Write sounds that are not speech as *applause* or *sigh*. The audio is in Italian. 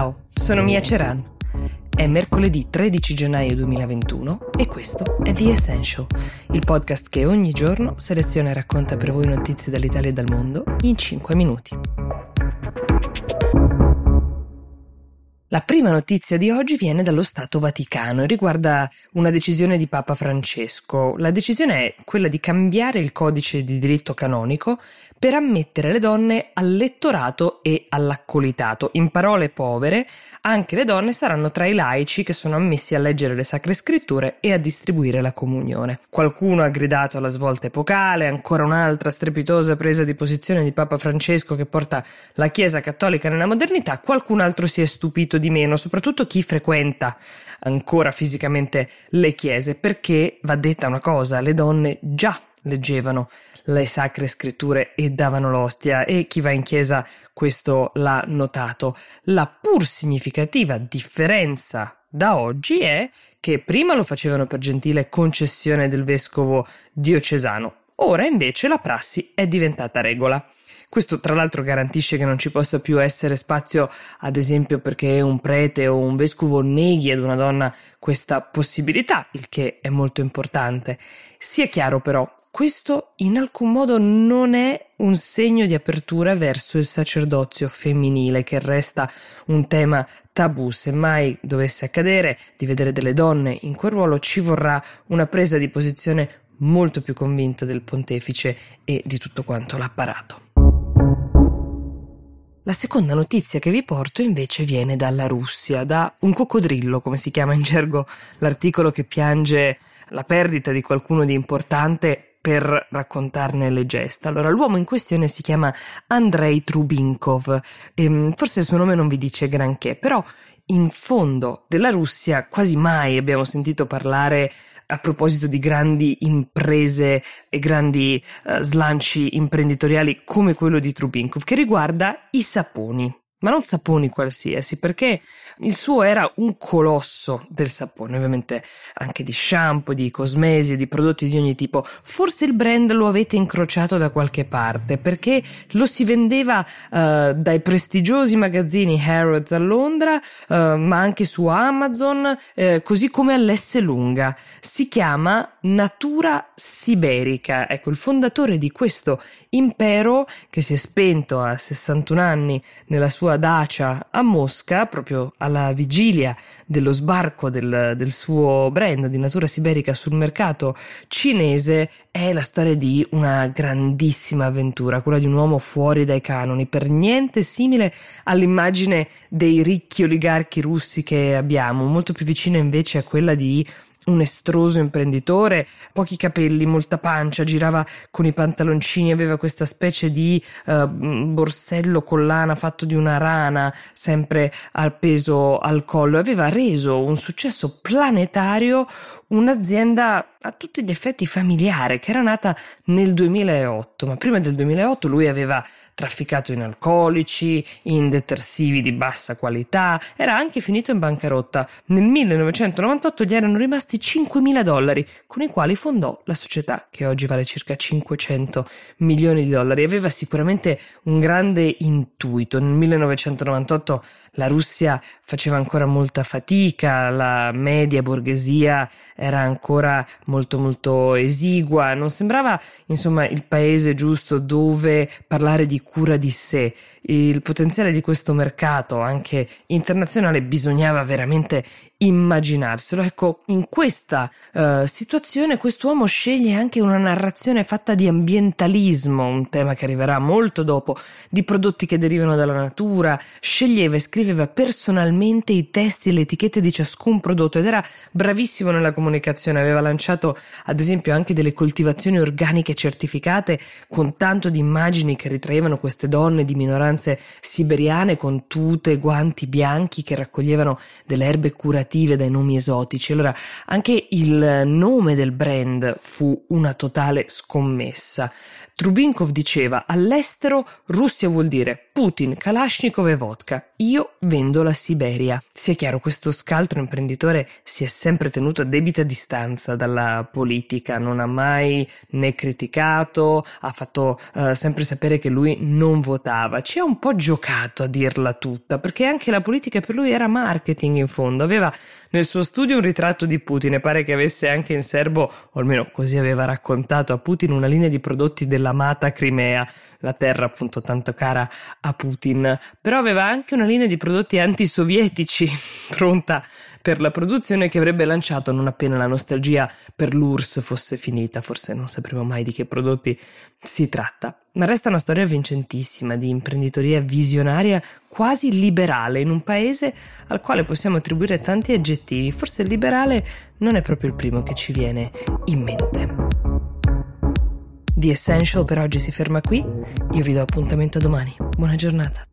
Ciao, sono Mia Ceran. È mercoledì 13 gennaio 2021 e questo è The Essential, il podcast che ogni giorno seleziona e racconta per voi notizie dall'Italia e dal mondo in 5 minuti. La prima notizia di oggi viene dallo Stato Vaticano e riguarda una decisione di Papa Francesco. La decisione è quella di cambiare il codice di diritto canonico per ammettere le donne al lettorato e all'accolitato. In parole povere, anche le donne saranno tra i laici che sono ammessi a leggere le sacre scritture e a distribuire la comunione. Qualcuno ha gridato alla svolta epocale, ancora un'altra strepitosa presa di posizione di Papa Francesco che porta la Chiesa cattolica nella modernità, qualcun altro si è stupito di meno, soprattutto chi frequenta ancora fisicamente le chiese, perché va detta una cosa, le donne già leggevano le sacre scritture e davano l'ostia e chi va in chiesa questo l'ha notato. La pur significativa differenza da oggi è che prima lo facevano per gentile concessione del vescovo diocesano, ora invece la prassi è diventata regola. Questo tra l'altro garantisce che non ci possa più essere spazio, ad esempio, perché un prete o un vescovo neghi ad una donna questa possibilità, il che è molto importante. Sia chiaro però, questo in alcun modo non è un segno di apertura verso il sacerdozio femminile, che resta un tema tabù. Se mai dovesse accadere di vedere delle donne in quel ruolo, ci vorrà una presa di posizione molto più convinta del pontefice e di tutto quanto l'apparato. La seconda notizia che vi porto invece viene dalla Russia, da un coccodrillo, come si chiama in gergo l'articolo che piange la perdita di qualcuno di importante per raccontarne le gesta. Allora, l'uomo in questione si chiama Andrei Trubinkov, e ehm, forse il suo nome non vi dice granché, però in fondo della Russia quasi mai abbiamo sentito parlare a proposito di grandi imprese e grandi uh, slanci imprenditoriali come quello di Trubinkov, che riguarda i saponi ma non saponi qualsiasi, perché il suo era un colosso del sapone, ovviamente anche di shampoo, di cosmesi, di prodotti di ogni tipo. Forse il brand lo avete incrociato da qualche parte, perché lo si vendeva uh, dai prestigiosi magazzini Harrods a Londra, uh, ma anche su Amazon, uh, così come all'S lunga. Si chiama Natura Siberica. Ecco, il fondatore di questo impero, che si è spento a 61 anni nella sua sua dacia a Mosca, proprio alla vigilia dello sbarco del, del suo brand di natura siberica sul mercato cinese, è la storia di una grandissima avventura, quella di un uomo fuori dai canoni, per niente simile all'immagine dei ricchi oligarchi russi che abbiamo, molto più vicina invece a quella di un estroso imprenditore, pochi capelli, molta pancia, girava con i pantaloncini, aveva questa specie di uh, borsello collana fatto di una rana, sempre al peso al collo, aveva reso un successo planetario un'azienda a tutti gli effetti familiare che era nata nel 2008, ma prima del 2008 lui aveva trafficato in alcolici, in detersivi di bassa qualità, era anche finito in bancarotta. Nel 1998 gli erano rimasti 5.000 dollari, con i quali fondò la società che oggi vale circa 500 milioni di dollari. Aveva sicuramente un grande intuito. Nel 1998 la Russia faceva ancora molta fatica, la media borghesia era ancora molto molto esigua, non sembrava insomma il paese giusto dove parlare di cura di sé. Il potenziale di questo mercato anche internazionale bisognava veramente immaginarselo. Ecco, in questa uh, situazione quest'uomo sceglie anche una narrazione fatta di ambientalismo, un tema che arriverà molto dopo, di prodotti che derivano dalla natura, sceglieva e scriveva personalmente i testi e le etichette di ciascun prodotto ed era bravissimo nella comunicazione, aveva lanciato ad esempio anche delle coltivazioni organiche certificate con tanto di immagini che ritraevano queste donne di minoranze siberiane con tute guanti bianchi che raccoglievano delle erbe curative dai nomi esotici. Allora, anche il nome del brand fu una totale scommessa. Trubinkov diceva all'estero Russia vuol dire Putin, Kalashnikov e vodka. Io vendo la Siberia. Sia chiaro, questo scaltro imprenditore si è sempre tenuto a debita distanza dalla politica, non ha mai né criticato, ha fatto uh, sempre sapere che lui non votava. Ci ha un po' giocato a dirla tutta, perché anche la politica per lui era marketing in fondo. Aveva nel suo studio un ritratto di Putin e pare che avesse anche in serbo, o almeno così aveva raccontato a Putin, una linea di prodotti dell'amata Crimea, la terra appunto tanto cara a Putin. Però aveva anche una linea di prodotti antisovietici *laughs* pronta per la produzione che avrebbe lanciato non appena la nostalgia per l'URSS fosse finita. Forse non sapremo mai di che prodotti si tratta. Ma resta una storia vincentissima di imprenditoria visionaria quasi liberale in un paese al quale possiamo attribuire tanti aggettivi. Forse liberale non è proprio il primo che ci viene in mente. The Essential per oggi si ferma qui. Io vi do appuntamento domani. Buona giornata.